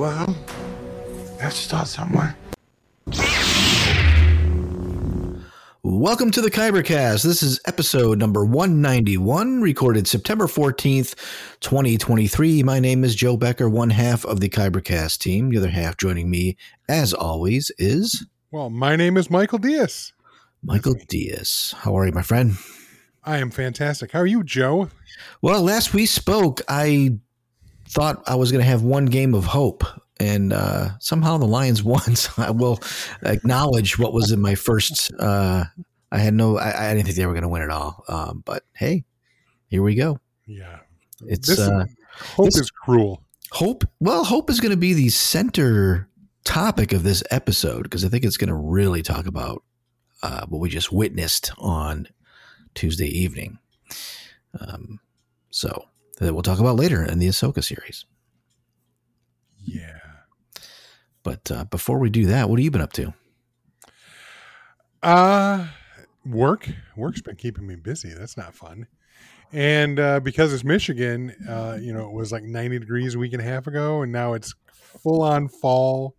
Well, let's start somewhere. Welcome to the Kybercast. This is episode number 191, recorded September 14th, 2023. My name is Joe Becker, one half of the Kybercast team. The other half joining me, as always, is Well, my name is Michael Diaz. Michael Diaz. How are you, my friend? I am fantastic. How are you, Joe? Well, last we spoke, I thought I was going to have one game of hope, and uh, somehow the Lions won. So I will acknowledge what was in my first. Uh, I had no, I, I didn't think they were going to win at all. Um, but hey, here we go. Yeah. It's This- uh, Hope this- is cruel. hope. Well, hope is going to be the center topic of this episode because I think it's going to really talk about uh, what we just witnessed on Tuesday evening. Um, so that we'll talk about later in the Ahsoka series. Yeah. But uh, before we do that, what have you been up to? Uh work. Work's been keeping me busy. That's not fun. And uh, because it's Michigan, uh, you know, it was like 90 degrees a week and a half ago, and now it's full on fall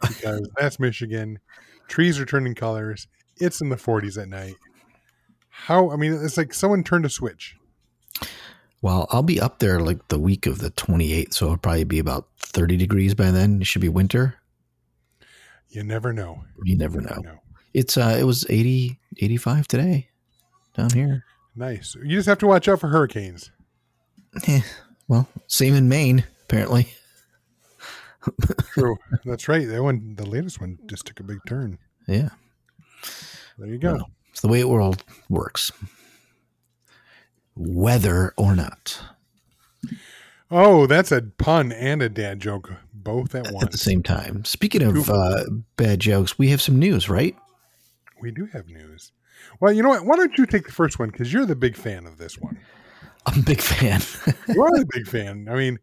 because that's Michigan. Trees are turning colors. It's in the 40s at night. How, I mean, it's like someone turned a switch. Well, I'll be up there like the week of the 28th, so it'll probably be about 30 degrees by then. It should be winter. You never know. You never know. It's uh, it was 80, 85 today down here. Nice. You just have to watch out for hurricanes. Eh, well, same in Maine, apparently. True. That's right. That one, the latest one, just took a big turn. Yeah, There you go. Well, it's the way the world works. Weather or not, Oh, that's a pun and a dad joke, both at once. at the same time. Speaking of uh, bad jokes, we have some news, right? We do have news. Well, you know what? Why don't you take the first one because you're the big fan of this one. I'm a big fan. You are the big fan. I mean,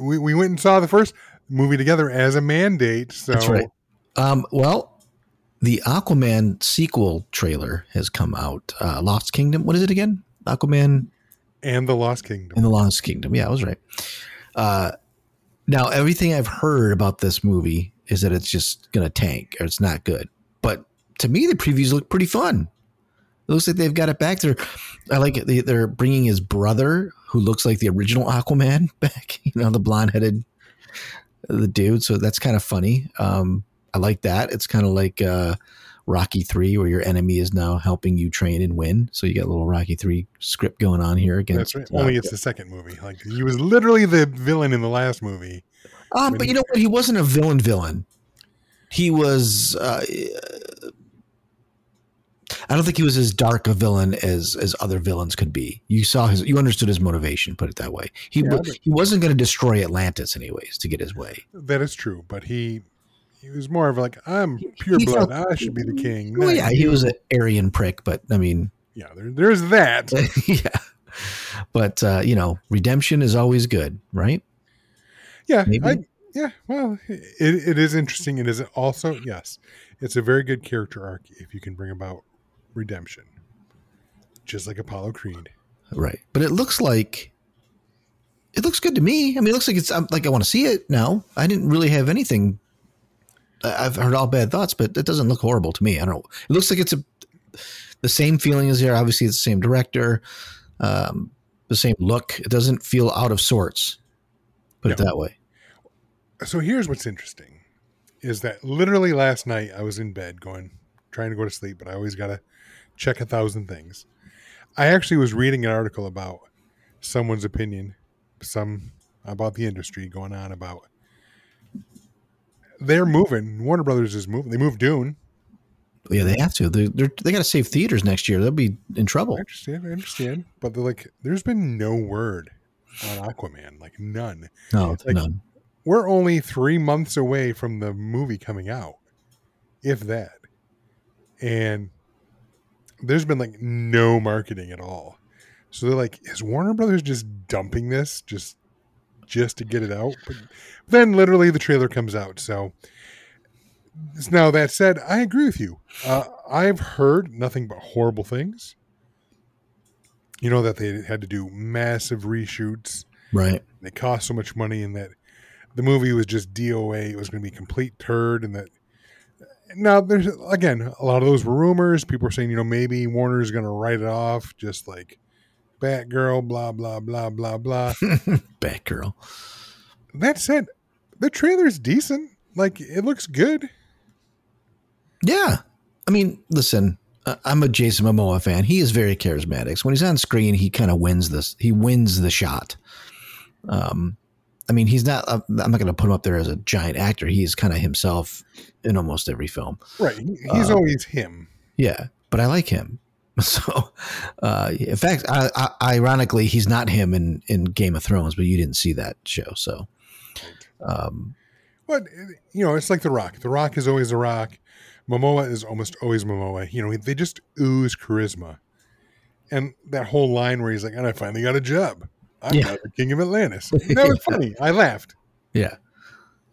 we, we went and saw the first movie together as a mandate. So That's right. Um, well, the Aquaman sequel trailer has come out. Uh, Lost Kingdom. What is it again? Aquaman and the Lost Kingdom. in the Lost Kingdom. Yeah, I was right. Uh, now, everything I've heard about this movie is that it's just going to tank or it's not good. But to me, the previews look pretty fun. It looks like they've got it back. They're, I like it. They, they're bringing his brother, who looks like the original Aquaman, back. You know, the blonde headed, the dude. So that's kind of funny. Um, I like that. It's kind of like uh, Rocky Three, where your enemy is now helping you train and win. So you got a little Rocky Three script going on here against. That's right. uh, Only it's the second movie. Like he was literally the villain in the last movie. Um, but you know what? He wasn't a villain. Villain. He was. Uh, I don't think he was as dark a villain as as other villains could be. You saw his. You understood his motivation. Put it that way. He Yeah, he wasn't going to destroy Atlantis anyways to get his way. That is true, but he he was more of like I'm pure He blood. felt- I should be the king. Well, yeah, he you." was an Aryan prick, but I mean, Yeah, there, there's that. yeah. But uh, you know, redemption is always good, right? Yeah, I, yeah. Well, it, it is interesting. It is also yes, it's a very good character arc if you can bring about redemption, just like Apollo Creed. Right. But it looks like it looks good to me. I mean, it looks like it's I'm, like I want to see it now. I didn't really have anything. I've heard all bad thoughts, but it doesn't look horrible to me. I don't know. It looks like it's a the same feeling as there. Obviously, it's the same director, um, the same look. It doesn't feel out of sorts. Put it that way. So here's what's interesting: is that literally last night I was in bed going, trying to go to sleep, but I always gotta check a thousand things. I actually was reading an article about someone's opinion, some about the industry going on about they're moving. Warner Brothers is moving. They moved Dune. Yeah, they have to. They're, they're, they got to save theaters next year. They'll be in trouble. I understand. I understand. But they're like, there's been no word on Aquaman. Like none. No, Like- none. We're only three months away from the movie coming out, if that. And there's been like no marketing at all. So they're like, is Warner Brothers just dumping this just just to get it out? But then literally the trailer comes out. So now that said, I agree with you. Uh, I've heard nothing but horrible things. You know that they had to do massive reshoots Right. they cost so much money and that the movie was just DOA. It was going to be complete turd, and that now there's again a lot of those were rumors. People were saying, you know, maybe Warner is going to write it off, just like Batgirl, blah blah blah blah blah. Batgirl. that said, the trailer's decent. Like it looks good. Yeah. I mean, listen, uh, I'm a Jason Momoa fan. He is very charismatic. So when he's on screen, he kind of wins this. He wins the shot. Um, I mean, he's not. I'm not going to put him up there as a giant actor. He's kind of himself in almost every film. Right. He's Uh, always him. Yeah, but I like him. So, uh, in fact, I, I, ironically, he's not him in in Game of Thrones, but you didn't see that show. So, um, But you know, it's like The Rock. The Rock is always The Rock. Momoa is almost always Momoa. You know, they just ooze charisma. And that whole line where he's like, "And I finally got a job. I'm Yeah. the king of Atlantis." That was funny. I laughed. Yeah,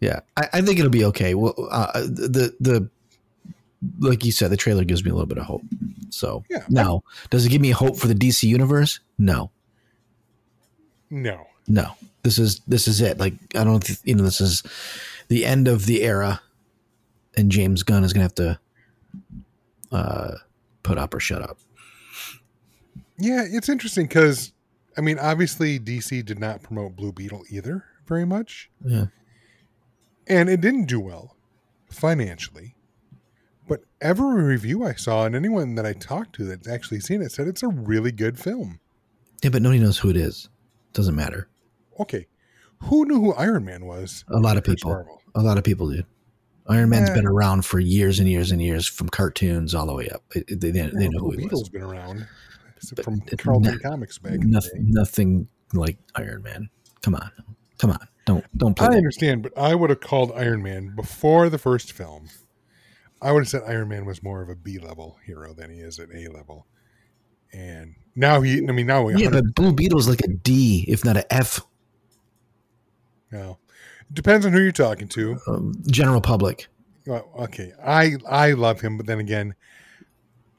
yeah. I, I think it'll be okay. Well, uh, the the like you said, the trailer gives me a little bit of hope. So Yeah. now, does it give me hope for the DC universe? No, No, no. This is this is it. Like I don't, th- you know, this is the end of the era, and James Gunn is gonna have to uh, put up or shut up. yeah, it's interesting because I mean, obviously DC did not promote Blue Beetle either very much, Yeah, and it didn't do well financially. But every review I saw and anyone that I talked to that's actually seen it said it's a really good film. yeah, but nobody knows who it is. Doesn't matter. Okay, who knew who Iron Man was? A lot of people. Marvel? A lot of people did. Iron Man's Yeah. been around for years and years and years, from cartoons all the way up. They, they, they know who he Beetle's was. been around But from Charlton no- Comics back. Nothing, nothing like Iron Man. Come on, come on. Don't don't play I that. understand, but I would have called Iron Man before the first film. I would have said Iron Man was more of a B level hero than he is at A level. And now he, I mean, now we, Yeah, but Blue Beetle's like a D, if not a F. it depends on who you're talking to. Um, general public. Well, okay, I I love him, but then again,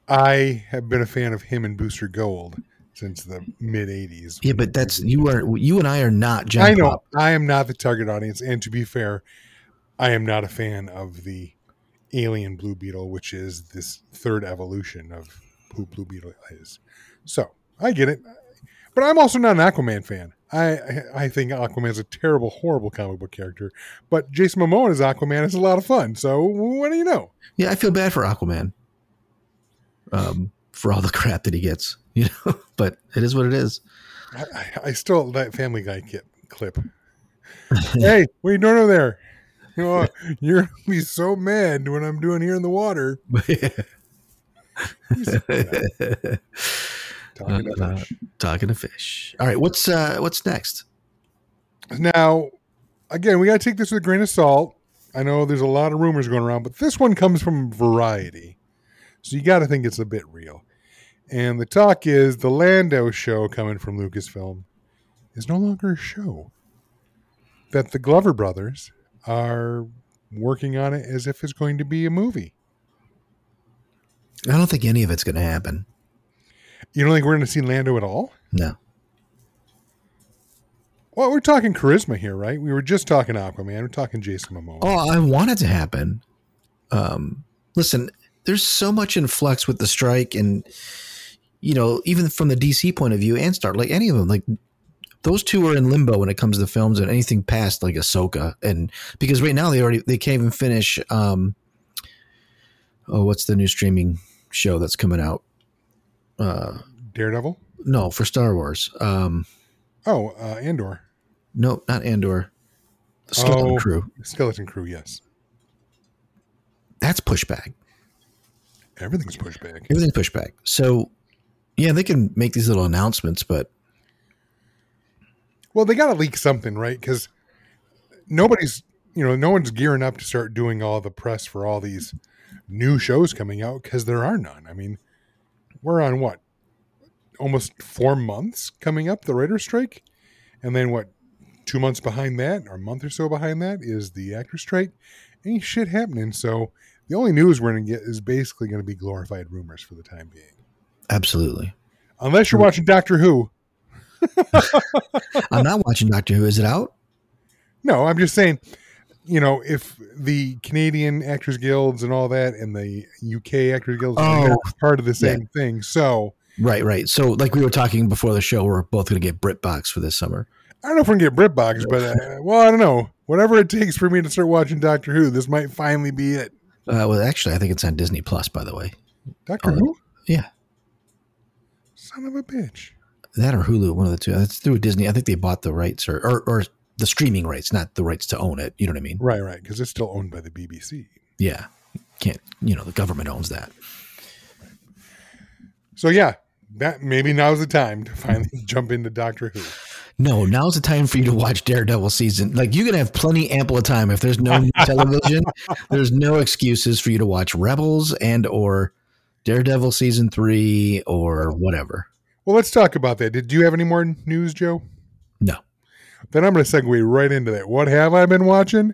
I have been a fan of him and Booster Gold since the mid '80s. Yeah, but that's you are you and I are not general. I know pop. I am not the target audience, and to be fair, I am not a fan of the alien Blue Beetle, which is this third evolution of who Blue Beetle is. So I get it, but I'm also not an Aquaman fan. I I- think Aquaman is a terrible, horrible comic book character, but Jason Momoa as Aquaman is a lot of fun. So what do you know? Yeah, I feel bad for Aquaman. Um, for all the crap that he gets, you know. But it is what it is. I, I, I still that Family Guy clip. hey, what are you doing over there? You know, you're gonna be so mad when I'm doing here in the water. Talking to Uh, fish. Talking to fish. All right, what's uh what's next? Now, again, we got to take this with a grain of salt. I know there's a lot of rumors going around, but this one comes from Variety. So you got to think it's a bit real. And the talk is the Lando show coming from Lucasfilm is no longer a show. That the Glover brothers are working on it as if it's going to be a movie. I don't think any of it's going to happen. You don't think we're going to see Lando at all? No. Well, we're talking charisma here, right? We were just talking Aquaman. We're talking Jason Momoa. Oh, I want it to happen. Um, listen, there's so much in flux with the strike, and you know, even from the DC point of view, and Star, like any of them, like those two are in limbo when it comes to the films and anything past like Ahsoka, and because right now they already they can't even finish. Um, oh, what's the new streaming show that's coming out? Uh, Daredevil? no, for Star Wars. Um, Oh, uh, Andor. no, not Andor. The Skeleton Oh. Crew. Skeleton Crew, yes. That's pushback. Everything's pushback. Everything's pushed back. So, yeah, they can make these little announcements, but Well, they got to leak something, right? Because nobody's, you know, no one's gearing up to start doing all the press for all these new shows coming out because there are none. I mean, we're on what? Almost four months coming up, the writer's strike. And then what? Two months behind that, or a month or so behind that, is the actor strike. Ain't shit happening. So the only news we're going to get is basically going to be glorified rumors for the time being. Absolutely. Unless you're hmm. watching Doctor Who. I'm not watching Doctor Who. Is it out? No, I'm just saying, you know, if the Canadian Actors Guilds and all that and the UK Actors Guilds are Oh, not part of the same thing. So Right, right. So, like we were talking before the show, we're both going to get BritBox for this summer. I don't know if we're going to get BritBox, but, uh, well, I don't know. Whatever it takes for me to start watching Doctor Who, this might finally be it. Uh, well, actually, I think it's on Disney Plus, by the way. Doctor Oh. Who? Yeah, Son of a bitch. That or Hulu, one of the two. It's through Disney. I think they bought the rights or, or or the streaming rights, not the rights to own it. You know what I mean? Right, right. Because it's still owned by the BBC. Yeah, can't. You know, the government owns that. So, yeah, that maybe now's the time to finally jump into Doctor Who. No, now's the time for you to watch Daredevil season. Like you're gonna have plenty ample of time. If there's no television, there's no excuses for you to watch Rebels and or Daredevil season three or whatever. Well, let's talk about that. Did you have any more news, Joe? No. Then I'm going to segue right into that. What have I been watching?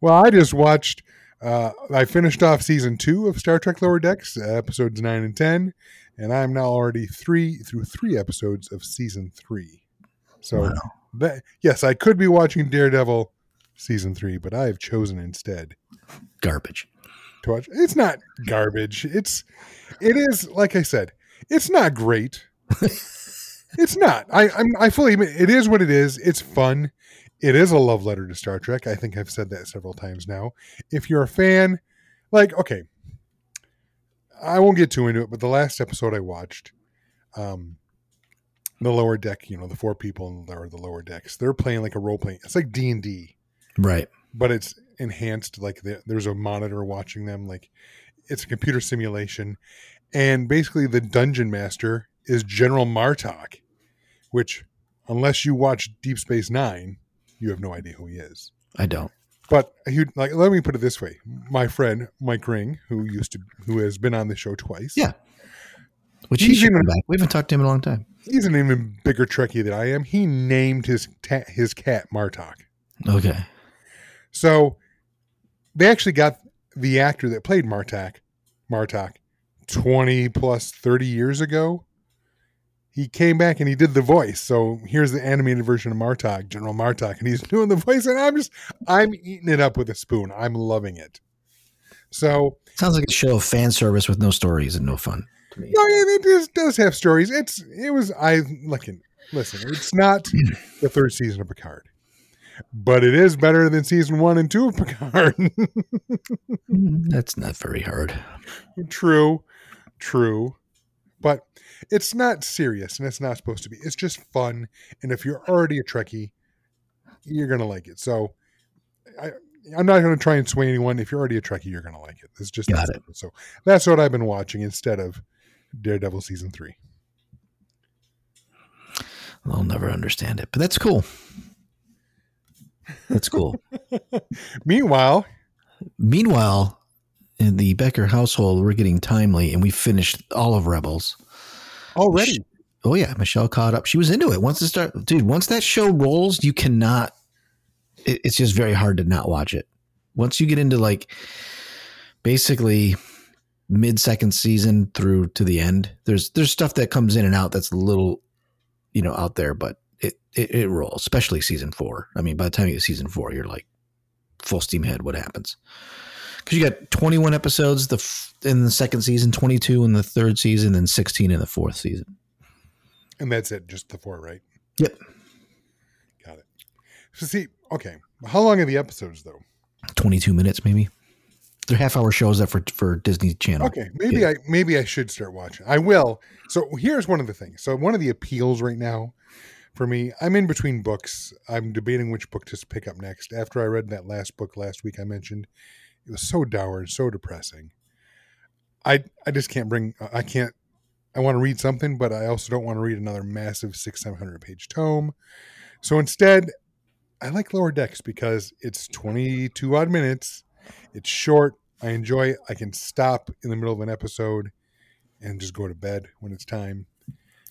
Well, I just watched. Uh, I finished off season two of Star Trek Lower Decks, episodes nine and ten, and I'm now already three through three episodes of season three. So, Wow. that, yes, I could be watching Daredevil season three, but I have chosen instead Garbage. to watch. It's not garbage. It's it is like I said. It's not great. it's not. I I'm, I fully admit it is what it is. It's fun. It is a love letter to Star Trek. I think I've said that several times now. If you're a fan, like okay, I won't get too into it. But the last episode I watched, um, the lower deck, you know, the four people in the, or the lower decks, they're playing like a role playing. It's like D and D Right. but it's enhanced like the, there's a monitor watching them like it's a computer simulation and basically the dungeon master is general martok which unless you watch deep space nine you have no idea who he is I don't. but he like let me put it this way my friend mike ring who used to who has been on the show twice Yeah. Which he He's should even- back. We haven't talked to him in a long time. he's an even bigger trekkie than i am he named his ta- his cat martok Okay. So they actually got the actor that played Martak, Martok, 20 plus 30 years ago. He came back and he did the voice. So here's the animated version of Martok, General Martok, and he's doing the voice. And I'm just, I'm eating it up with a spoon. I'm loving it. So, Sounds like a show of fan service with no stories and no fun. To me. no, it, it does, have stories. It's, it was, I, listen, listen, it's not the third season of Picard, but it is better than season one and two of Picard. Mm, That's not very hard. True, true. But it's not serious and it's not supposed to be. It's just fun. And if you're already a Trekkie, you're going to like it. So I, I'm not going to try and sway anyone. If you're already a Trekkie, you're going to like it. It's just Got it. simple. So that's what I've been watching instead of Daredevil season three. I'll never understand it, but that's cool. That's cool. Meanwhile, Meanwhile, in the Becker household, we're getting timely, and we finished all of Rebels. Already, Oh yeah, Michelle caught up. She was into it once it start, dude. Once that show rolls, you cannot. It, it's just very hard to not watch it. Once you get into like basically mid second season through to the end, there's there's stuff that comes in and out that's a little, you know, out there, but it it, it rolls. Especially season four. I mean, by the time you get season four, you're like full steam ahead. What happens? Because you got 21 episodes the f- in the second season, 22 in the third season, and 16 in the fourth season. and that's it. Just the four, right? Yep. Got it. So see, okay. How long are the episodes though? 22 minutes maybe they're half hour shows that for for disney channel Okay, maybe I maybe I should start watching. I will. So here's one of the things. So one of the appeals right now for me, I'm in between books. I'm debating which book to pick up next. After I read that last book last week I mentioned, it was so dour and so depressing. I I just can't bring I can't I want to read something, but I also don't want to read another massive six, seven hundred page tome. So instead, I like Lower Decks because it's 22 odd minutes. It's short. I enjoy it. I can stop in the middle of an episode and just go to bed when it's time.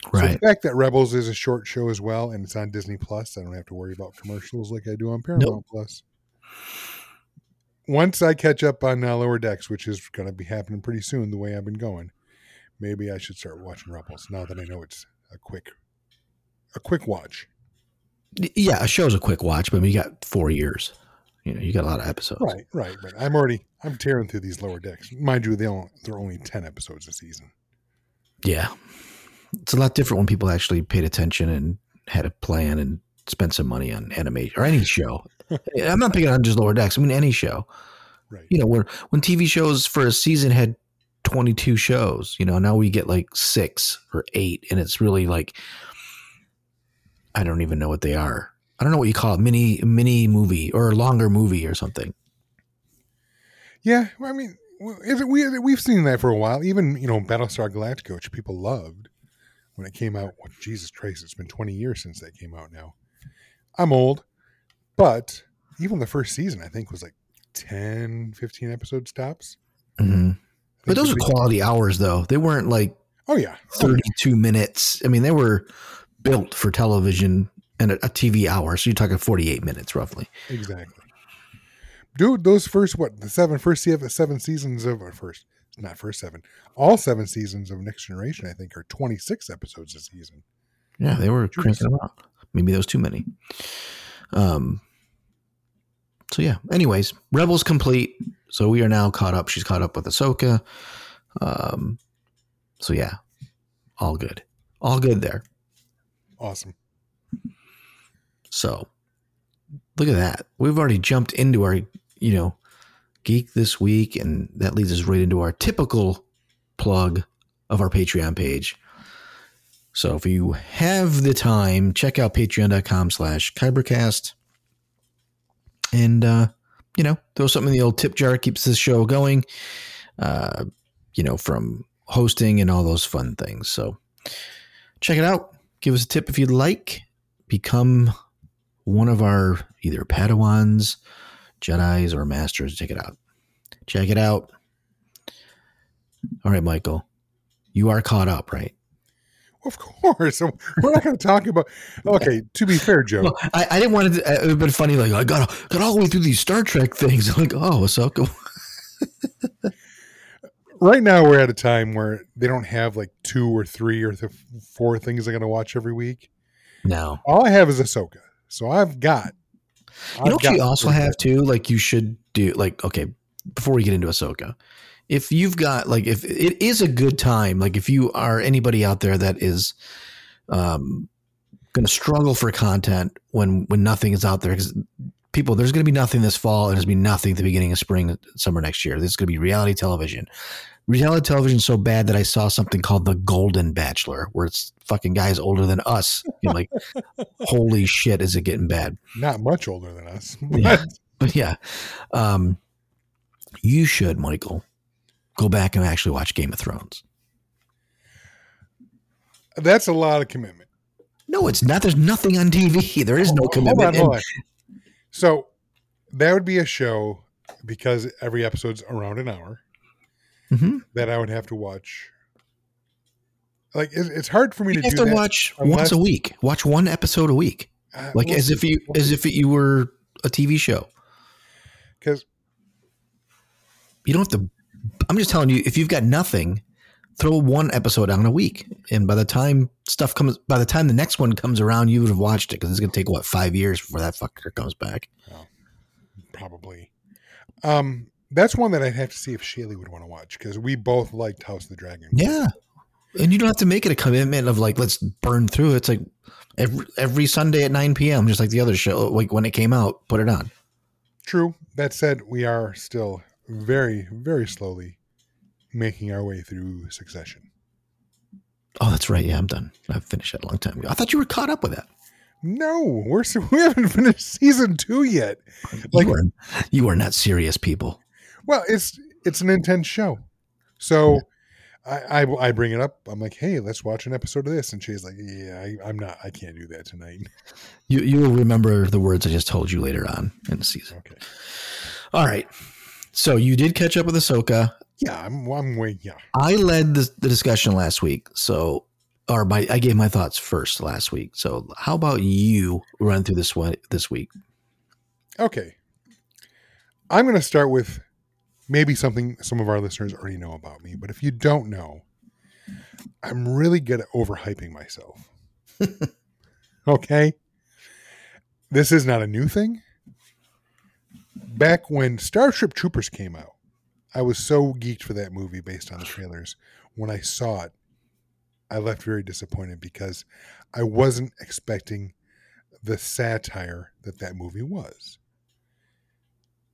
So Right. the fact that Rebels is a short show as well and it's on Disney Plus, I don't have to worry about commercials like I do on Paramount Plus. Once I catch up on uh, Lower Decks, which is going to be happening pretty soon, the way I've been going, maybe I should start watching Rebels now that I know it's a quick, a quick watch. Yeah, a show's a quick watch, but I mean, you got four years. You know, you got a lot of episodes. Right, right, right. I'm already I'm tearing through these Lower Decks. Mind you, they only, they're only ten episodes a season. Yeah. It's a lot different when people actually paid attention and had a plan and spent some money on animation or any show. I'm not picking on just Lower Decks. I mean, any show. Right. You know, where when TV shows for a season had 22 shows, you know, now we get like six or eight, and it's really like, I don't even know what they are. I don't know what you call it, mini mini movie or a longer movie or something. Yeah, well, I mean, is it, we we've seen that for a while. Even you know, Battlestar Galactica, which people loved when it came out. Well, Jesus Christ, it's been 20 years since that came out. Now, I'm old, but even the first season, I think, was like 10, 15 episodes tops. hmm But those are the big- quality hours, though. They weren't like Oh yeah, 32 minutes. I mean, they were built for television and a, a TV hour. So you're talking 48 minutes roughly. exactly. Dude, those first what the seven first se- seven seasons of or first not first seven all seven seasons of Next Generation I think are 26 episodes a season. Yeah, they were cranking them out. Maybe that was too many. Um. So yeah. Anyways, Rebels complete. So we are now caught up. She's caught up with Ahsoka. Um. So yeah, all good. All good there. Awesome. So look at that. We've already jumped into our, you know, geek this week, and that leads us right into our typical plug of our Patreon page. So if you have the time, check out patreon.com slash kybercast. And uh, you know, throw something in the old tip jar, keeps this show going. Uh, you know, from hosting and all those fun things. So check it out. Give us a tip if you'd like. Become one of our either Padawans, Jedi's, or Masters. Check it out. Check it out. All right, Michael. You are caught up, right? Of course. We're not going to talk about. Okay, to be fair, Joe. Well, I, I didn't want to. It would have been funny. Like I got got all the way through these Star Trek things. I'm like, oh, Ahsoka. right now, we're at a time where they don't have like two or three or th- four things I got to watch every week. No, All I have is Ahsoka, so I've got. you know I've what you also have too. Like you should do. Like okay, before we get into Ahsoka, if you've got like if it is a good time, like if you are anybody out there that is, um, going to struggle for content when when nothing is out there because people there's going to be nothing this fall and there's going to be nothing at the beginning of spring summer next year. This is going to be reality television. Reality television so bad that i saw something called the golden bachelor where it's fucking guys older than us you know, like holy shit is it getting bad. Not much older than us. Yeah. but yeah um you should michael go back and actually watch game of thrones That's a lot of commitment. no it's not there's nothing on tv there is no Hold commitment on, hold on. So that would be a show because every episode's around an hour Mhm. that I would have to watch. Like it's hard for me you to have to watch unless- once a week watch one episode a week Uh, like we'll as see. if you as if you were a tv show because you don't have to i'm just telling you if you've got nothing throw one episode out in a week and by the time stuff comes by the time the next one comes around you would have watched it because it's going to take what five years before that fucker comes back probably um that's one that I'd have to see if Shaylee would want to watch because we both liked House of the Dragon. yeah and you don't have to make it a commitment of like let's burn through it. it's like every every sunday at 9 p.m just like the other show like when it came out put it on True. That said, we are still very, very slowly making our way through Succession. oh that's right yeah i'm done i finished that a long time ago i thought you were caught up with that No, we're we haven't finished season two yet. Like- you, are, you are not serious people Well, it's it's an intense show, so I, I I bring it up. I'm like, hey, let's watch an episode of this, and she's like, yeah, I, I'm not. I can't do that tonight. You you will remember the words I just told you later on in the season. Okay. All right. So you did catch up with Ahsoka. Yeah, I'm. I'm way. Yeah. I led the, the discussion last week, so or my I gave my thoughts first last week. So how about you run through this one this week? Okay. I'm going to start with maybe something some of our listeners already know about me, but if you don't know, I'm really good at overhyping myself. okay. This is not a new thing. Back when Starship Troopers came out, I was so geeked for that movie based on the trailers. When I saw it, I left very disappointed because I wasn't expecting the satire that that movie was.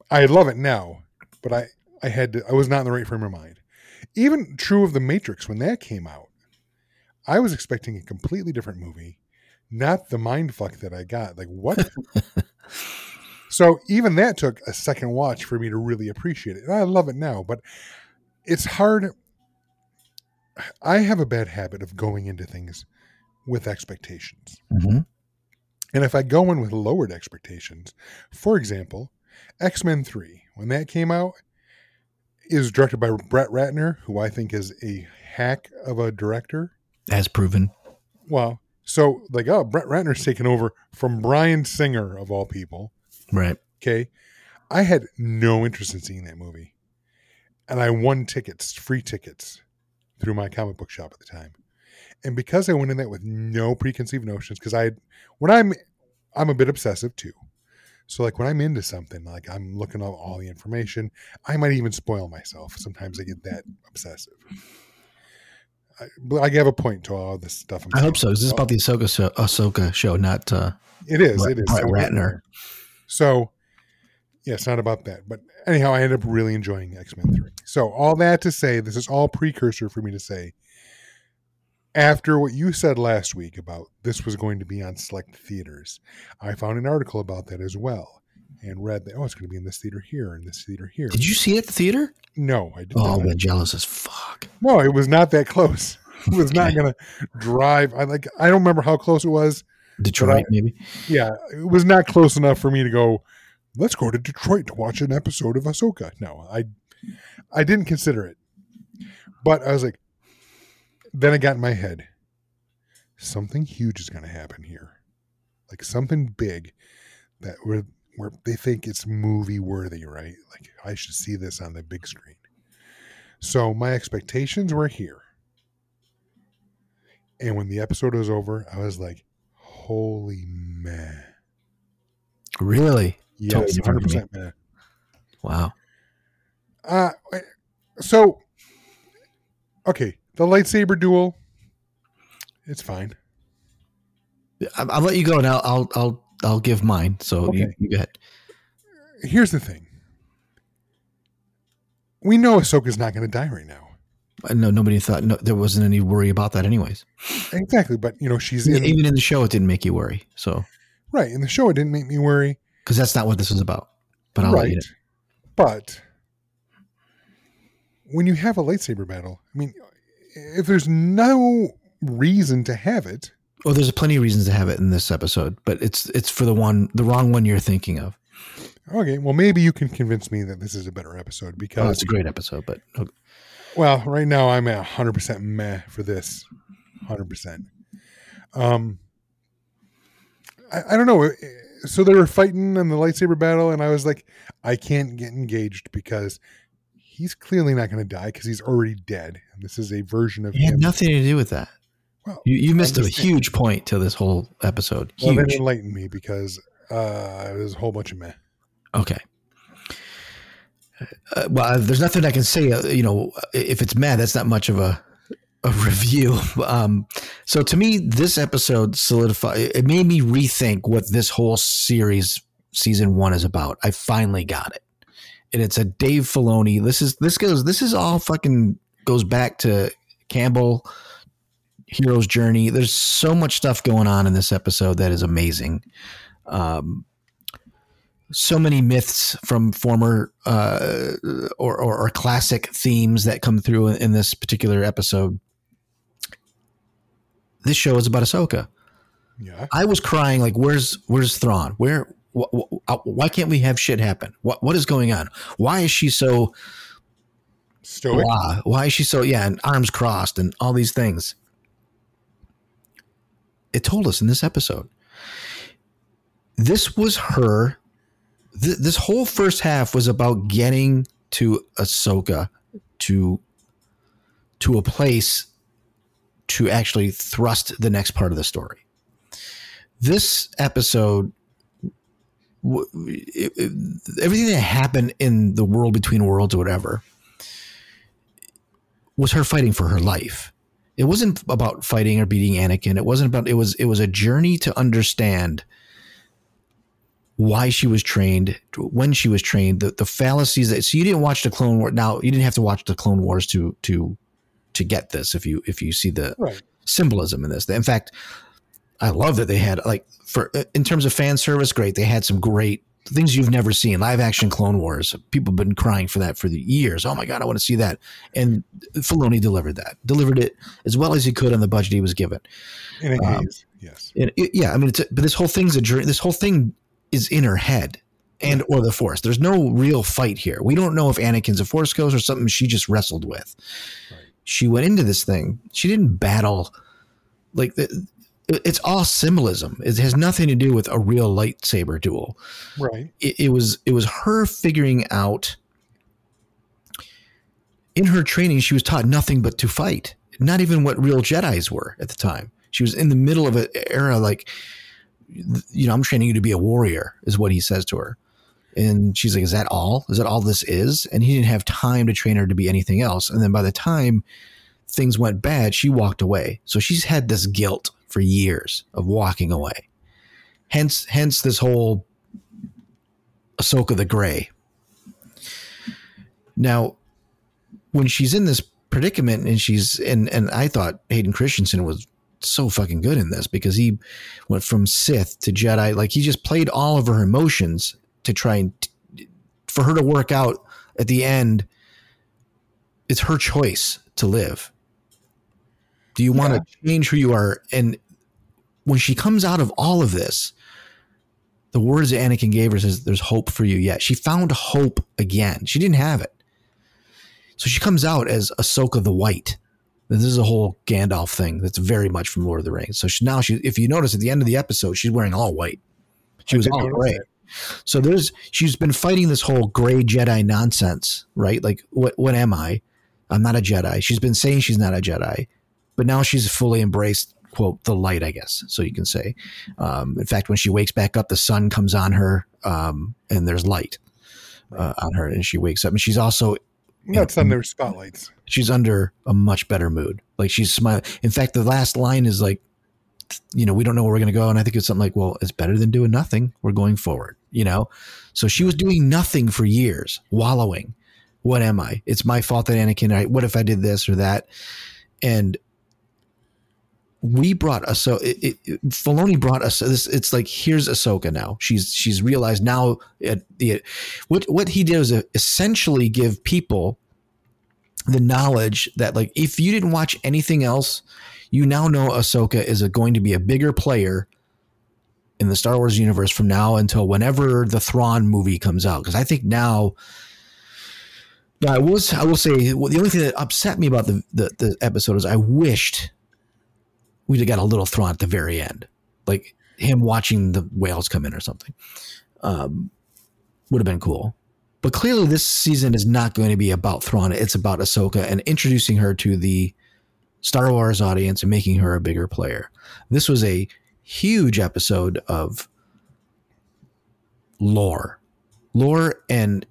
I love it now, but I I had to, I was not in the right frame of mind. Even true of the Matrix when that came out, I was expecting a completely different movie, not the mind fuck that I got. Like what? so even that took a second watch for me to really appreciate it. And I love it now, but it's hard. I have a bad habit of going into things with expectations. Mm-hmm. And if I go in with lowered expectations, for example, X Men 3, when that came out, is directed by Brett Ratner, who I think is a hack of a director. As proven. Well, so like, oh, Brett Ratner's taken over from Bryan Singer, of all people. Right. Okay. I had no interest in seeing that movie. And I won tickets, free tickets, through my comic book shop at the time. And because I went in that with no preconceived notions, because I, when I'm, I'm a bit obsessive too. So like when I'm into something, like I'm looking up all the information, I might even spoil myself. Sometimes I get that obsessive. I, but I have a point to all this stuff. I'm I hope so. Is this about the Ahsoka show, Ahsoka show not uh, It is. It is. Brett So- Ratner. So, yeah, it's not about that. But anyhow, I ended up really enjoying X Men 3. So, all that to say, this is all precursor for me to say, after what you said last week about this was going to be on select theaters, I found an article about that as well and read that, oh, it's going to be in this theater here and this theater here. Did you see it at the theater? No, I did Oh, not. Been jealous as fuck. No, it was not that close. It was not going to drive. I like. I don't remember how close it was. Detroit, maybe. yeah, it was not close enough for me to go. Let's go to Detroit to watch an episode of Ahsoka. No, I, I didn't consider it, but I was like, then I got in my head, something huge is going to happen here, like something big, that where where they think it's movie worthy, right? Like I should see this on the big screen. So my expectations were here, and when the episode was over, I was like, holy man. Really? Yes, 100% man. Wow. Uh, so okay, the lightsaber duel. It's fine. I- I'll let you go, and I'll I'll I'll, I'll give mine. So you, Okay. you go ahead. Here's the thing. We know Ahsoka's not going to die right now. Know nobody thought no, there wasn't any worry about that, anyways. Exactly, but you know she's in Even in the show, it didn't make you worry. So right in the show. It didn't make me worry. because that's not what this is about. But I'll right, but when you have a lightsaber battle, I mean, if there's no reason to have it, Oh, there's plenty of reasons to have it in this episode, but it's it's for the one the wrong one you're thinking of. okay, well maybe you can convince me that this is a better episode Oh, because it's a great episode, but. Well, right now I'm at 100% meh for this. 100%. Um, I, I don't know. So they were fighting in the lightsaber battle, and I was like, I can't get engaged because he's clearly not going to die because he's already dead. And this is a version of it had him. nothing to do with that. Well, You you missed a huge point to this whole episode. well, then Huge. enlighten me because uh, it was a whole bunch of meh. Okay. Uh, well, there's nothing I can say. Uh, you know, if it's mad, that's not much of a a review. Um, so to me, this episode solidified. It made me rethink what this whole series, season one, is about. I finally got it, and it's a Dave Filoni. This is this goes. This is all fucking goes back to Campbell. Hero's journey. There's so much stuff going on in this episode that is amazing. Um, so many myths from former uh, or, or, or classic themes that come through in, in this particular episode. This show is about Ahsoka. Yeah. I was crying like, "Where's Where's Thrawn? Where? Wh- wh- why can't we have shit happen? What What is going on? Why is she so Stoic. blah? Why is she so yeah? And arms crossed and all these things." It told us in this episode. This was her. Th- this whole first half was about getting to Ahsoka to to a place to actually thrust the next part of the story. This episode, w- it- it- everything that happened in the world between worlds or whatever, was her fighting for her life. It wasn't about fighting or beating Anakin. It wasn't about. It was. It was a journey to understand why she was trained, when she was trained, the, the fallacies that. So you didn't watch the Clone War. Now you didn't have to watch the Clone Wars to to to get this. If you if you see the Right. symbolism in this. In fact, I love that they had like for in terms of fan service, great. They had some great things you've never seen. Live action Clone Wars. People have been crying for that for the years. Oh my god, I want to see that. And Filoni delivered that. Delivered it as well as he could on the budget he was given. Um. Yes. And it- yeah, I mean, it's a, but this whole thing's a journey. This whole thing is in her head and or the Force. There's no real fight here. We don't know if Anakin's a Force ghost or something she just wrestled with. She went into this thing. She didn't battle. Like the, it's all symbolism. It has nothing to do with a real lightsaber duel. Right. It, it was it was her figuring out. In her training, she was taught nothing but to fight. Not even what real Jedi's were at the time. She was in the middle of an era like, you know, I'm training you to be a warrior, is what he says to her. And she's like, Is that all? Is that all this is? And he didn't have time to train her to be anything else. And then by the time things went bad, she walked away. So she's had this guilt for years of walking away. Hence, hence this whole Ahsoka the Gray. Now, when she's in this predicament and she's and and I thought Hayden Christensen was so fucking good in this because he went from Sith to Jedi. Like he just played all of her emotions to try and for her to work out at the end. It's her choice to live. Do you want to change who you are? And when she comes out of all of this, the words that Anakin gave her says, "There's hope for you yet." She found hope again. She didn't have it, so she comes out as Ahsoka the White. This is a whole Gandalf thing that's very much from Lord of the Rings. So she, now she, if you notice at the end of the episode, she's wearing all white. She I was all gray. that. So there's she's been fighting this whole gray Jedi nonsense, right? Like what what am I? I'm not a Jedi. She's been saying she's not a Jedi, but now she's fully embraced quote the light, I guess. So you can say. Um, in fact, when she wakes back up, the sun comes on her, um, and there's light uh, on her, and she wakes up, and she's also That's on their spotlights. She's under a much better mood. Like she's smiling. In fact, the last line is like, you know, we don't know where we're going to go. And I think it's something like, well, it's better than doing nothing. We're going forward, you know? So she was doing nothing for years, wallowing. What am I? It's my fault that Anakin, I, what if I did this or that? And we brought us so it, it, Filoni brought us this. It's like here's Ahsoka now. She's she's realized now. What what he did was essentially give people the knowledge that like if you didn't watch anything else, you now know Ahsoka is a, going to be a bigger player in the Star Wars universe from now until whenever the Thrawn movie comes out. Because I think now, now I will I will say well, the only thing that upset me about the, the the episode is I wished we'd have got a little Thrawn at the very end, like him watching the whales come in or something. Um, would have been cool. But clearly, this season is not going to be about Thrawn. It's about Ahsoka and introducing her to the Star Wars audience and making her a bigger player. This was a huge episode of lore, lore and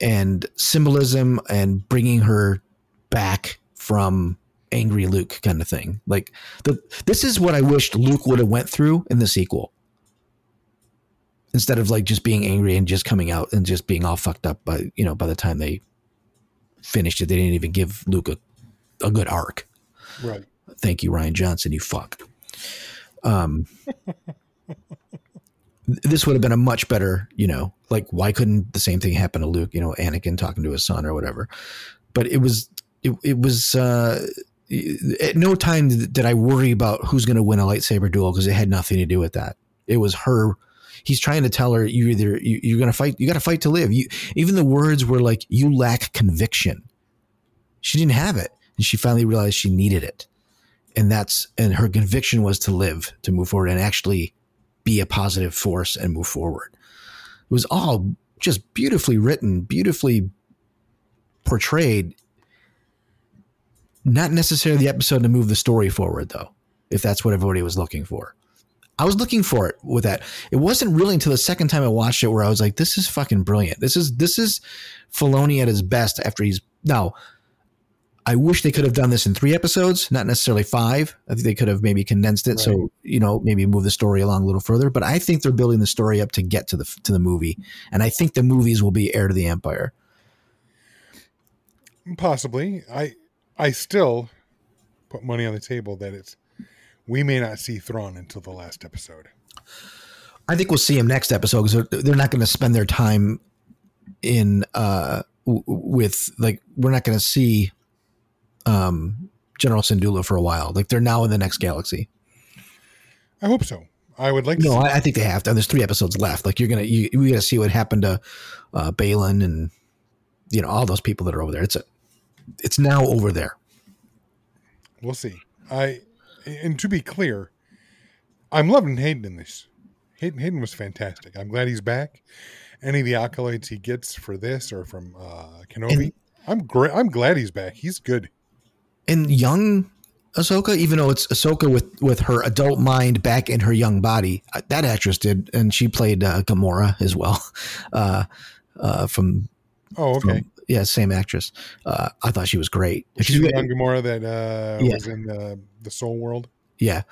and symbolism and bringing her back from angry Luke kind of thing. Like the this is what I wished Luke would have went through in the sequel instead of like just being angry and just coming out and just being all fucked up by you know by the time they finished it they didn't even give luke a, a good arc Right. thank you rian johnson you fuck um this would have been a much better you know like why couldn't the same thing happen to Luke? You know, Anakin talking to his son or whatever. But it was it, it was uh, at no time did I worry about who's going to win a lightsaber duel because it had nothing to do with that. It was her. He's trying to tell her you either you, you're going to fight. You got to fight to live. You even the words were like you lack conviction. She didn't have it, and she finally realized she needed it, and that's and her conviction was to live, to move forward, and actually be a positive force and move forward. It was all just beautifully written, beautifully portrayed. Not necessarily the episode to move the story forward, though, if that's what everybody was looking for. I was looking for it with that. It wasn't really until the second time I watched it where I was like, "This is fucking brilliant. This is this is Filoni at his best." After he's now, I wish they could have done this in three episodes, not necessarily five. I think they could have maybe condensed it, so you know, maybe move the story along a little further. But I think they're building the story up to get to the to the movie, and I think the movies will be heir to the empire. Possibly. I I still put money on the table that it's we may not see Thrawn until the last episode. I think we'll see him next episode because they're, they're not going to spend their time in uh w- with like we're not going to see um General Syndulla for a while. Like they're now in the next galaxy. I hope so. I would like to No, I, I think they have to. There's three episodes left. Like you're gonna you we got to see what happened to uh, Baylan and you know all those people that are over there. It's a it's now over there. We'll see. I and to be clear, I'm loving Hayden in this. Hayden, Hayden was fantastic. I'm glad he's back. Any of the accolades he gets for this or from uh, Kenobi, And- I'm great. I'm glad he's back. He's good. and young Ahsoka, even though it's Ahsoka with with her adult mind back in her young body, uh, that actress did, and she played uh, Gamora as well, uh, uh, from, Oh, okay. from yeah, same actress. Uh, I thought she was great. She's the young Gamora that uh, Yeah. was in the the Soul World. yeah,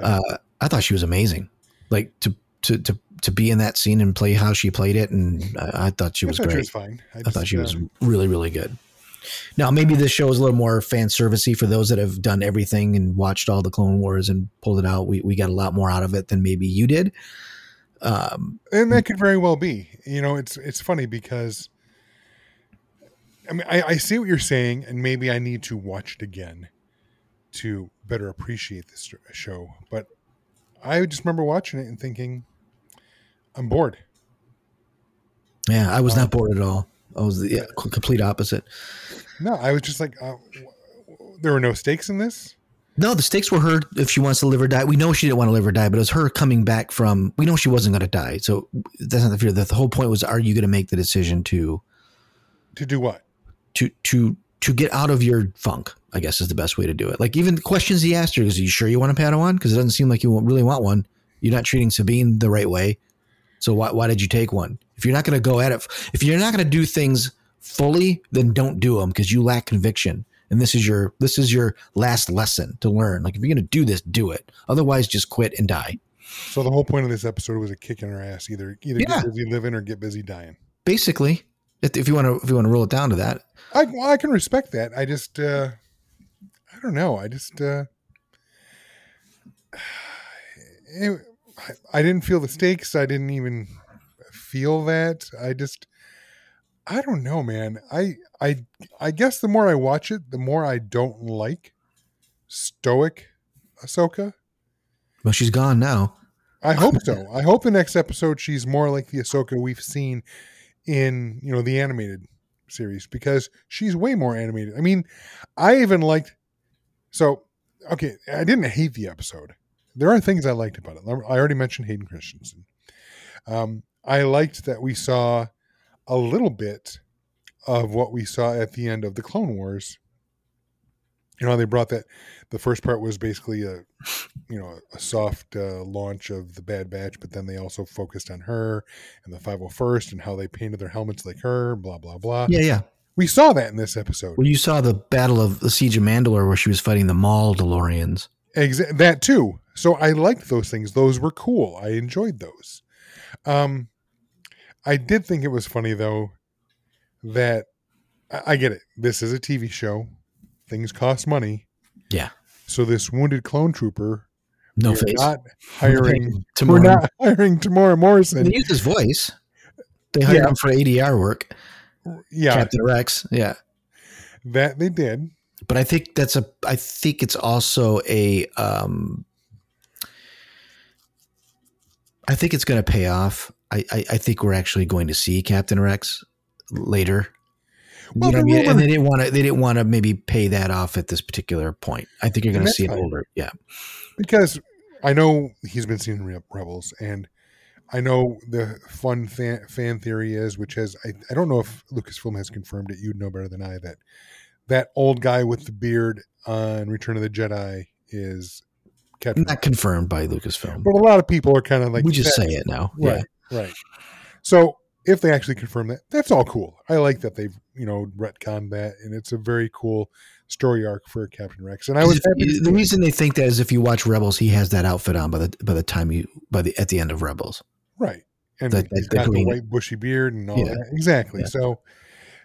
uh, I thought she was amazing. Like to to to to be in that scene and play how she played it, and I, I thought she I was thought great. she was fine. I, I thought she was uh, really, really good. Now, maybe this show is a little more fan servicey for those that have done everything and watched all the Clone Wars and pulled it out. We, we got a lot more out of it than maybe you did. Um, and that could very well be. You know, it's it's funny because I mean I, I see what you're saying, and maybe I need to watch it again to better appreciate this show. But I just remember watching it and thinking, I'm bored. yeah, I was not bored at all. I was the yeah, complete opposite. No, I was just like, uh, there were no stakes in this. No, the stakes were her if she wants to live or die. We know she didn't want to live or die, but it was her coming back from. We know she wasn't going to die, so that's not the fear. The, the whole point was: Are you going to make the decision to To do what? To to to get out of your funk? I guess is the best way to do it. Like even the questions he asked her: Is you sure you want a Padawan? Because it doesn't seem like you really want one. You're not treating Sabine the right way, so why why did you take one? If you're not going to go at it, if you're not going to do things fully, then don't do them because you lack conviction. And this is your this is your last lesson to learn. Like if you're going to do this, do it. Otherwise, just quit and die. So the whole point of this episode was a kick in her ass. Either either Yeah. get busy living or get busy dying. Basically, if, you want to if you want to roll it down to that, I well, I can respect that. I just uh I don't know. I just uh it- I didn't feel the stakes. I didn't even feel that. I just I don't know, man. I I I guess the more I watch it, the more I don't like stoic Ahsoka. well, she's gone now. I hope so. I hope the next episode she's more like the Ahsoka we've seen in you know the animated series because she's way more animated. I mean, I even liked. So okay, I didn't hate the episode. There are things I liked about it. I already mentioned Hayden Christensen. Um, I liked that we saw a little bit of what we saw at the end of the Clone Wars. You know, they brought that. The first part was basically a, you know, a soft uh, launch of the Bad Batch, but then they also focused on her and the 501st and how they painted their helmets like her. Blah blah blah. Yeah, yeah. We saw that in this episode. Well, you saw the battle of the siege of Mandalore where she was fighting the Maul DeLoreans. Exa- that too. So I liked those things. Those were cool. I enjoyed those. Um, I did think it was funny though that I, I get it. This is a TV show. Things cost money. Yeah. So this wounded clone trooper, No we're face. not hiring. Tomorrow. We're not hiring Temuera Morrison. They used his voice. They hired Yeah. him for ADR work. Yeah, Captain Rex. Yeah. that they did. But I think that's a. I think it's also a. Um, I think it's going to pay off. I, I I think we're actually going to see Captain Rex later. Well, you know what I the mean? And they didn't want to. They didn't want to maybe pay that off at this particular point. I think you're going to see it older. Yeah. because I know he's been seen in Rebels, and I know the fun fan, fan theory is, which has I, I don't know if Lucasfilm has confirmed it. You'd know better than I that that old guy with the beard on Return of the Jedi is Captain. Not confirmed by Lucasfilm. But a lot of people are kind of like we just say it now. right, right. So if they actually confirm that, that's all cool. I like that they've you know retconned that, and it's a very cool story arc for Captain Rex. And I was to the reason they think that is if you watch Rebels, he has that outfit on by the by the time you by the at the end of Rebels. Right. And That- he's the got the white bushy beard and all Yeah. that. Exactly. Yeah. So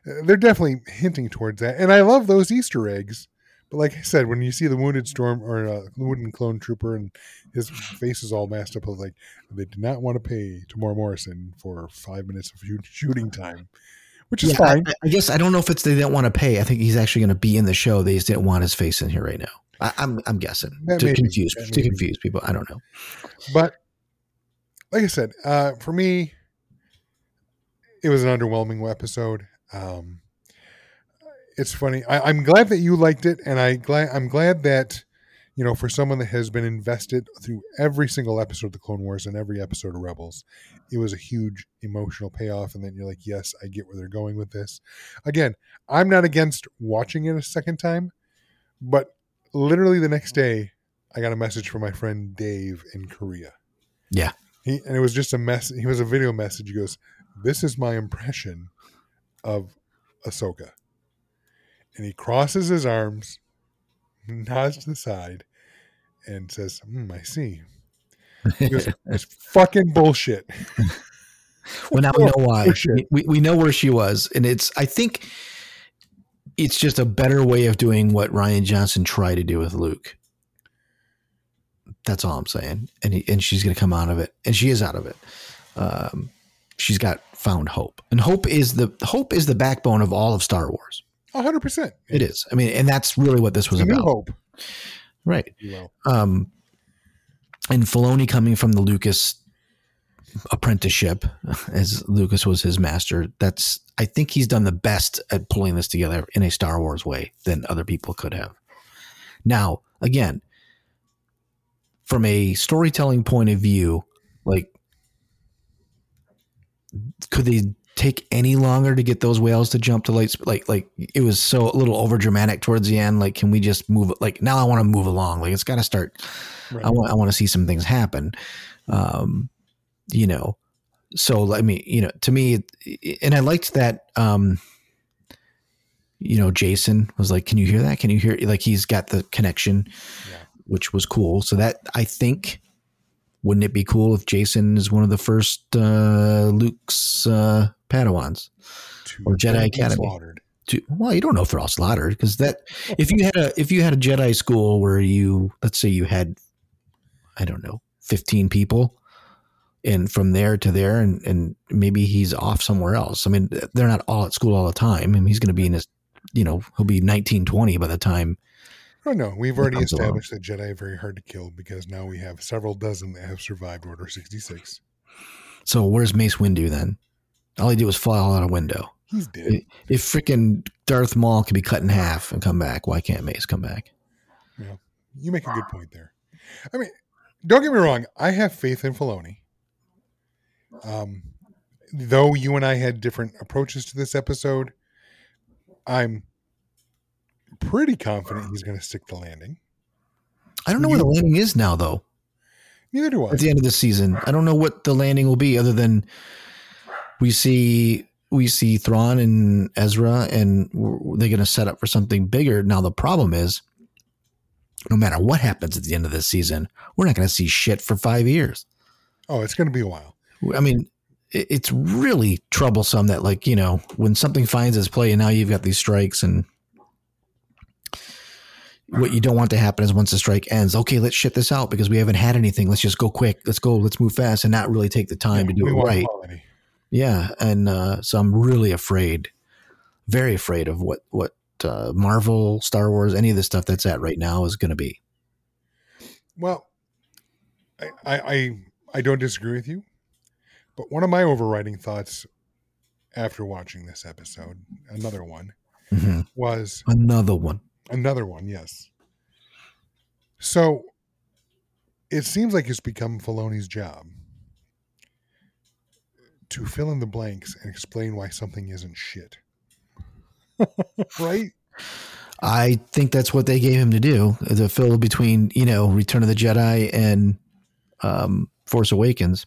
uh, they're definitely hinting towards that. And I love those Easter eggs. But like I said, when you see the wounded storm or uh, wounded clone trooper and his face is all masked up, I was like, they did not want to pay Temuera Morrison for five minutes of shooting time, which is Yeah, fine. I, I guess I don't know if it's they didn't want to pay. I think he's actually going to be in the show. They just didn't want his face in here right now. I, I'm I'm guessing That to be. confuse to confuse people. I don't know. But like I said, uh, for me, it was an underwhelming episode. Um, it's funny. I, I'm glad that you liked it, and I glad I'm glad that you know for someone that has been invested through every single episode of the Clone Wars and every episode of Rebels, it was a huge emotional payoff. And then you're like, yes, I get where they're going with this. Again, I'm not against watching it a second time, but literally the next day, I got a message from my friend Dave in Korea. Yeah. He and it was just a mess. He was a video message. He goes, "This is my impression of Ahsoka," and he crosses his arms, nods to the side, and says, hmm, "I see." He goes, "It's fucking bullshit." Well, now we know why. We, we know where she was, and it's. I think it's just a better way of doing what Rian Johnson tried to do with Luke. That's all I'm saying, and he, and she's going to come out of it, and she is out of it. Um, she's got found hope, and hope is the hope is the backbone of all of Star Wars. Hundred percent. It is. I mean, and that's really what this was New about, hope. right? um, and Filoni coming from the Lucas apprenticeship, as Lucas was his master. That's I think he's done the best at pulling this together in a Star Wars way than other people could have. Now, again, from a storytelling point of view, like, could they take any longer to get those whales to jump to light? sp- Like, like it was so a little over dramatic towards the end. Like, can we just move? Like now, I want to move along. Like, it's got to start. Right. I want I want to see some things happen. Um, you know, so I mean, you know, to me, and I liked that. Um, you know, Jacen was like, "Can you hear that? Can you hear?" Like he's got the connection, Yeah. which was cool. So that I think, wouldn't it be cool if Jacen is one of the first uh, Luke's uh, Padawans? To or Jedi Academy. slaughtered. to well you don't know if they're all slaughtered because that if you had a if you had a jedi school where you let's say you had i don't know 15 people and from there to there and and maybe he's off somewhere else i mean they're not all at school all the time and he's going to be in his you know he'll be 19 20 by the time Oh no, we've already established that Jedi are very hard to kill because now we have several dozen that have survived Order sixty six. so where's mace windu then all he did was fall out a window He's dead. if freaking darth maul can be cut in half and come back why can't mace come back You make a good point there. I mean, don't get me wrong. I have faith in Filoni. Um, though you and I had different approaches to this episode, I'm pretty confident he's going to stick the landing. i don't know where the landing is now though Neither do I. at the end of the season. I don't know what the landing will be, other than we see we see Thrawn and Ezra, and they're going to set up for something bigger. Now the problem is, no matter what happens at the end of this season, we're not going to see shit for five years. Oh, it's going to be a while. I mean, it's really troublesome that like you know when something finds its play, and now you've got these strikes and. What you don't want to happen is once the strike ends, okay, let's shit this out because we haven't had anything. Let's just go quick. Let's go. Let's move fast and not really take the time to do it right. quality. Yeah, and uh, so I'm really afraid, very afraid of what what uh, Marvel, Star Wars, any of the stuff that's at right now is going to be. Well, I, I I don't disagree with you, but one of my overriding thoughts after watching this episode, another one, Mhm. was Another one. another one. Yes. So it seems like it's become Filoni's job to fill in the blanks and explain why something isn't shit. right? I think that's what they gave him to do to fill between you know Return of the Jedi and um, Force Awakens.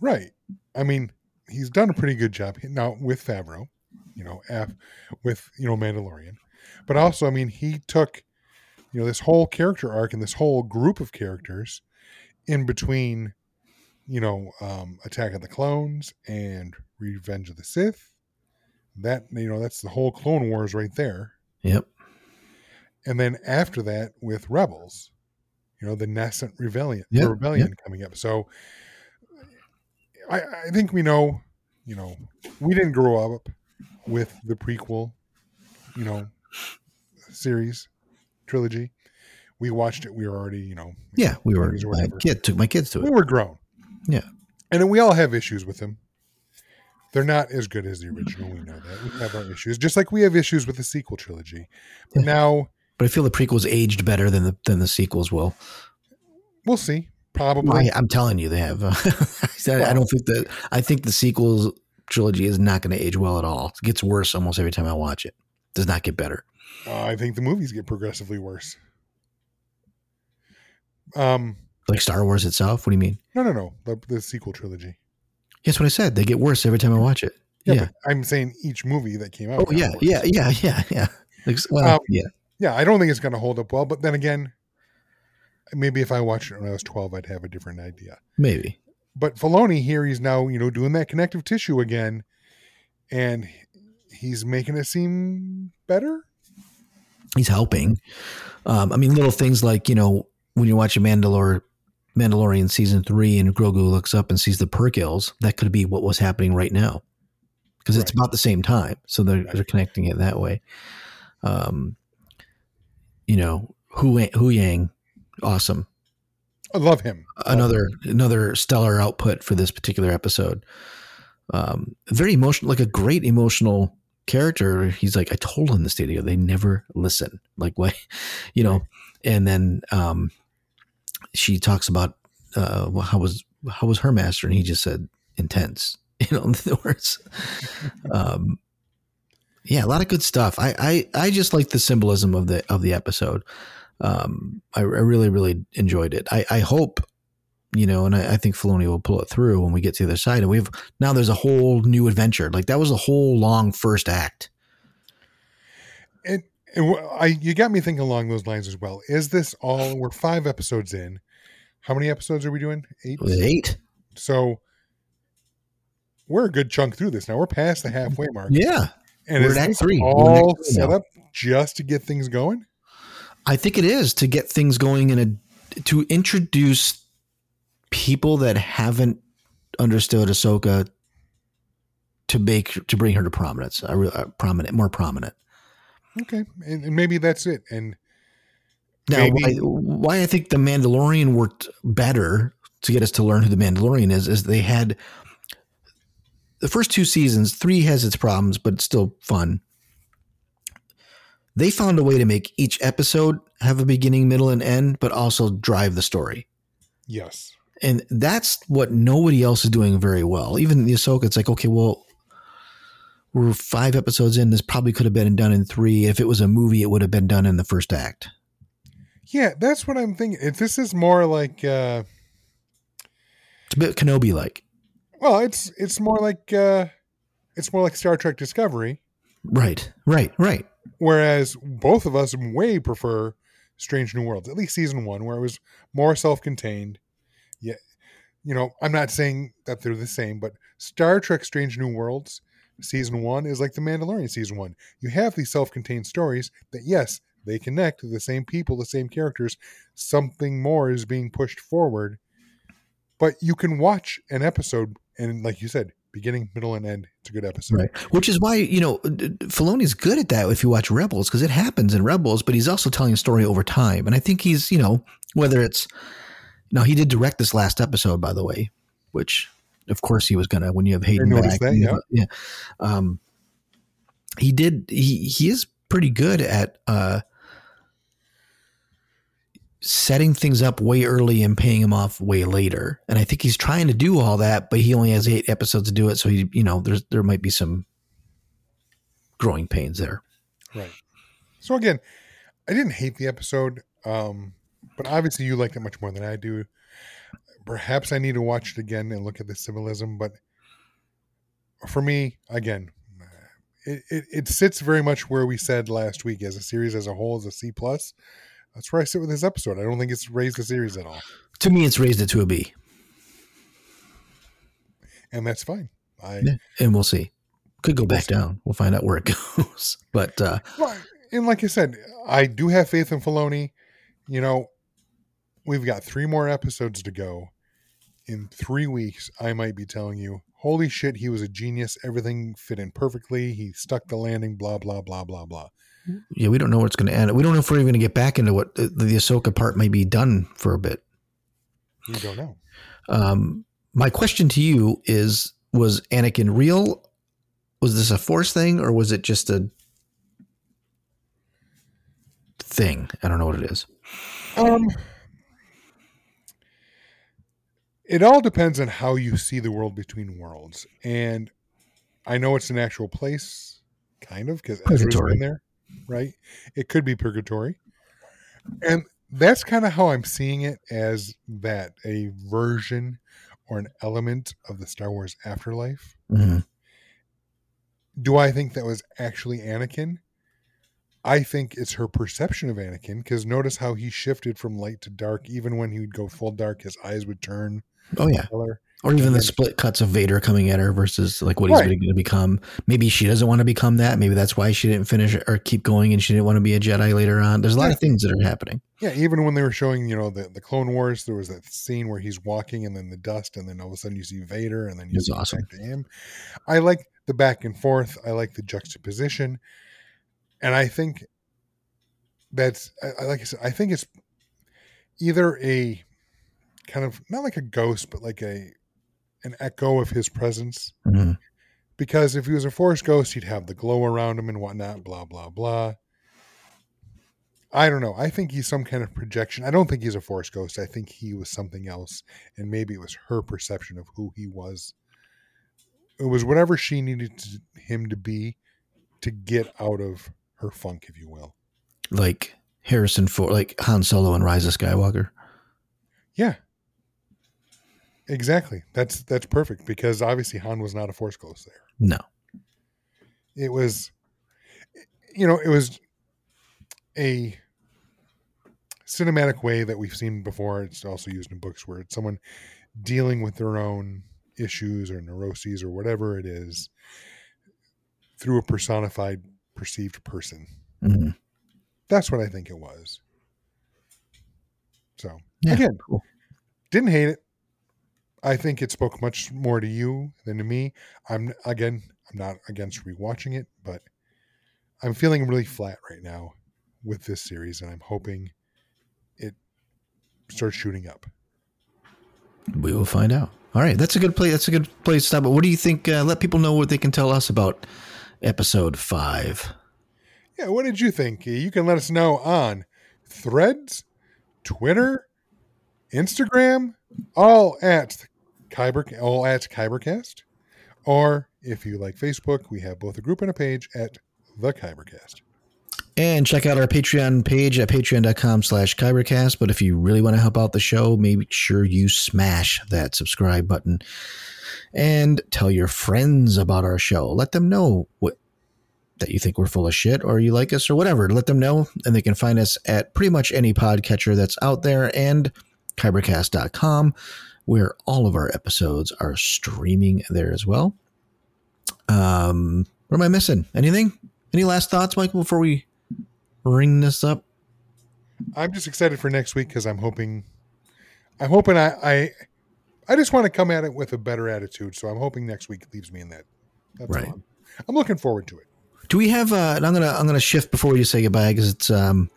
Right. I mean, he's done a pretty good job now with Favreau, you know, af- with you know Mandalorian, but also, I mean, he took you know this whole character arc and this whole group of characters in between, you know, um, Attack of the Clones and Revenge of the Sith. That you know, that's the whole Clone Wars right there. Yep. And then after that, with Rebels, you know, the nascent rebellion, Yep, rebellion coming up. So, I, I think we know, you know, we didn't grow up with the prequel, you know, series trilogy. We watched it. We were already, you know, Yeah, we were. 20s or My kid took my kids to it. we were grown. Yeah. And we all have issues with them. They're not as good as the original. We know that. We have our issues, just like we have issues with the sequel trilogy. But Yeah. now But I feel the prequels aged better than the than the sequels will. we'll see. Probably. I, I'm telling you, they have. I I don't think that. I think the sequels trilogy is not going to age well at all. It gets worse almost every time I watch it. Does not get better. Uh, I think the movies get progressively worse. Um, Like Star Wars itself. What do you mean? no, no, no. The, the sequel trilogy. That's what I said. They get worse every time I watch it. Yeah, Yeah. I'm saying each movie that came out. Oh yeah, yeah, yeah, yeah, yeah. Like, well, Um, yeah. yeah. I don't think it's going to hold up well. But then again, maybe if I watched it when I was 12, I'd have a different idea. Maybe. But Filoni here, he's now you know doing that connective tissue again, and he's making it seem better. he's helping. Um, I mean, little things like you know when you're watching Mandalore, Mandalorian season three, and Grogu looks up and sees the Purrgils, that could be what was happening right now, because it's Right. about the same time. So they're they're connecting it that way. Um, you know, Hu Huyang, awesome. I love him. Another another stellar output for this particular episode. Um, very emotional, like a great emotional character. He's like, I told him the studio they never listen. Like what, you know. And then um, she talks about uh, how was how was her master, and he just said intense. You know, the words. um, yeah, a lot of good stuff. I, I I just like the symbolism of the of the episode. Um, I, I really really enjoyed it. I, I hope you know, and I, I think Filoni will pull it through when we get to the other side. And we've now there's a whole new adventure. Like that was a whole long first act. And, and I, you got me thinking along those lines as well. Is this all? We're five episodes in. How many episodes are we doing? Eight. Eight? So we're a good chunk through this now. We're past the halfway mark. Yeah, and we're is three. All three set up just to get things going? I think it is to get things going in a to introduce people that haven't understood Ahsoka to make to bring her to prominence. I re- uh, prominent, more prominent. Okay, and, and maybe that's it. And Now, Maybe- why, why I think the Mandalorian worked better to get us to learn who the Mandalorian is is they had the first two seasons. Three has its problems, but it's still fun. They found a way to make each episode have a beginning, middle, and end, but also drive the story. yes, And that's what nobody else is doing very well. Even the Ahsoka, it's like, okay, well, we're five episodes in. This probably could have been done in three. If it was a movie, it would have been done in the first act. yeah, that's what I'm thinking. If this is more like, uh, It's a bit Kenobi like. well, it's it's more like uh, it's more like Star Trek Discovery. Right, right, right. Whereas both of us way prefer Strange New Worlds, at least season one, where it was more self-contained. Yeah, you know, I'm not saying that they're the same, but Star Trek Strange New Worlds season one is like the Mandalorian season one. You have these self-contained stories that yes, they connect to the same people, the same characters. Something more is being pushed forward, but you can watch an episode And like you said, beginning, middle, and end. It's a good episode. Right. Which is why, you know, Filoni's good at that if you watch Rebels, because it happens in Rebels, but he's also telling a story over time. And I think he's, you know, whether it's now he did direct this last episode, by the way, which of course he was gonna when you have Hayden back. that, yeah. know, yeah. Um he did he he is pretty good at uh setting things up way early and paying him off way later. And I think he's trying to do all that, but he only has eight episodes to do it. So he, you know, there's there might be some growing pains there. Right. So again, I didn't hate the episode, um, but obviously you liked it much more than I do. Perhaps I need to watch it again and look at the symbolism, but for me, again, it, it, it sits very much where we said last week as a series as a whole as a C plus. That's where I sit with this episode. I don't think it's raised the series at all, To me, it's raised it to a B, and that's fine. I and we'll see. Could go back down. We'll find out where it goes. But uh, Well, and like I said, I do have faith in Filoni. You know, we've got three more episodes to go. In three weeks, I might be telling you, holy shit, he was a genius. Everything fit in perfectly. He stuck the landing, blah, blah, blah, blah, blah. yeah, we don't know where it's going to end. We don't know if we're even going to get back into what the, the Ahsoka part may be done for a bit. We don't know. Um, my question to you is: Was Anakin real? Was this a Force thing, or was it just a thing? I don't know what it is. Um, it all depends on how you see the world between worlds. And I know it's an actual place, kind of, because Ezra's been there, right? It could be purgatory. And that's kind of how I'm seeing it as that a version or an element of the Star Wars afterlife. Mhm. Do I think that was actually Anakin? I think it's her perception of Anakin because notice how he shifted from light to dark. Even when he would go full dark, his eyes would turn Oh yeah, color. or even the split cuts of Vader coming at her versus like what he's Right. going to become. Maybe she doesn't want to become that. Maybe that's why she didn't finish or keep going, and she didn't want to be a Jedi later on. There's a lot Yeah. of things that are happening. Yeah, even when they were showing, you know, the, the Clone Wars, there was that scene where he's walking and then the dust, and then all of a sudden you see Vader, and then you It's see awesome. back to him. I like the back and forth. I like the juxtaposition, and I think that's I- like I said. I think it's either a kind of not like a ghost, but like a an echo of his presence. Mhm. Because if he was a Force ghost, he'd have the glow around him and whatnot. Blah blah blah. I don't know. I think he's some kind of projection. I don't think he's a force ghost. I think he was something else, and maybe it was her perception of who he was. It was whatever she needed to, him to be to get out of her funk, if you will. Like Harrison Ford, like Han Solo and Rise of Skywalker. Yeah, exactly. That's that's perfect because obviously Han was not a force ghost there. No, It was, you know, it was a cinematic way that we've seen before. It's also used in books where it's someone dealing with their own issues or neuroses or whatever it is through a personified, perceived person. Mhm. That's what I think it was. So Yeah, again, cool. didn't hate it. I think it spoke much more to you than to me. I'm again, I'm not against rewatching it, but I'm feeling really flat right now with this series, and I'm hoping it starts shooting up. we will find out. All right, that's a good place. That's a good place to stop. But what do you think? Uh, let people know what they can tell us about episode five. Yeah, what did you think? You can let us know on Threads, Twitter, Instagram, all at Kyber, all at Kybercast, or if you like Facebook, we have both a group and a page at the Kybercast. And check out our Patreon page at patreon.com slash kybercast. But if you really want to help out the show, make sure you smash that subscribe button and tell your friends about our show. Let them know what that you think we're full of shit or you like us or whatever. Let them know. And they can find us at pretty much any podcatcher that's out there and kybercast.com, where all of our episodes are streaming there as well. Um, what am I missing? Anything? Any last thoughts, Michael, before we ring this up? I'm just excited for next week because I'm hoping, I'm hoping I, I, I just want to come at it with a better attitude. So I'm hoping next week leaves me in that. That's Right. I'm, I'm looking forward to it. Do we have? Uh, and I'm gonna I'm gonna shift before you say goodbye because it's. Um,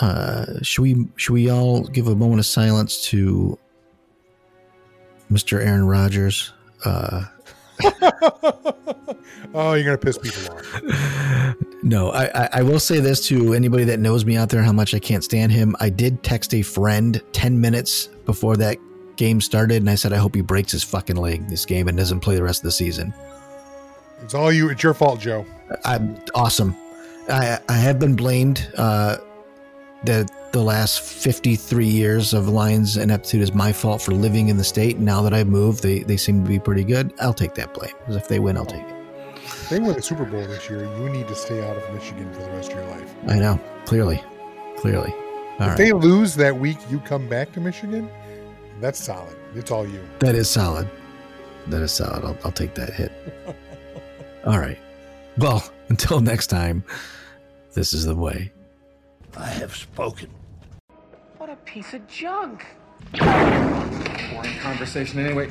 uh, should we should we all give a moment of silence to Mr. Aaron Rodgers? Uh, oh, you're gonna piss people off. no, I, I I will say this to anybody that knows me out there how much I can't stand him. I did text a friend ten minutes before that game started, and I said I hope he breaks his fucking leg this game and doesn't play the rest of the season. It's all you. It's your fault, Joe. I'm awesome. I I have been blamed uh, that the last 53 years of Lions ineptitude is my fault for living in the state. Now that I've moved, they they seem to be pretty good. I'll take that blame because if they win, I'll take it. If they win the Super Bowl this year, you need to stay out of Michigan for the rest of your life. I know clearly, clearly. All if right, they lose that week, you come back to Michigan. That's solid. It's all you. that is solid. That is solid. I'll I'll take that hit. All right. Well, until next time, this is the way. I have spoken. What a piece of junk. Boring conversation anyway.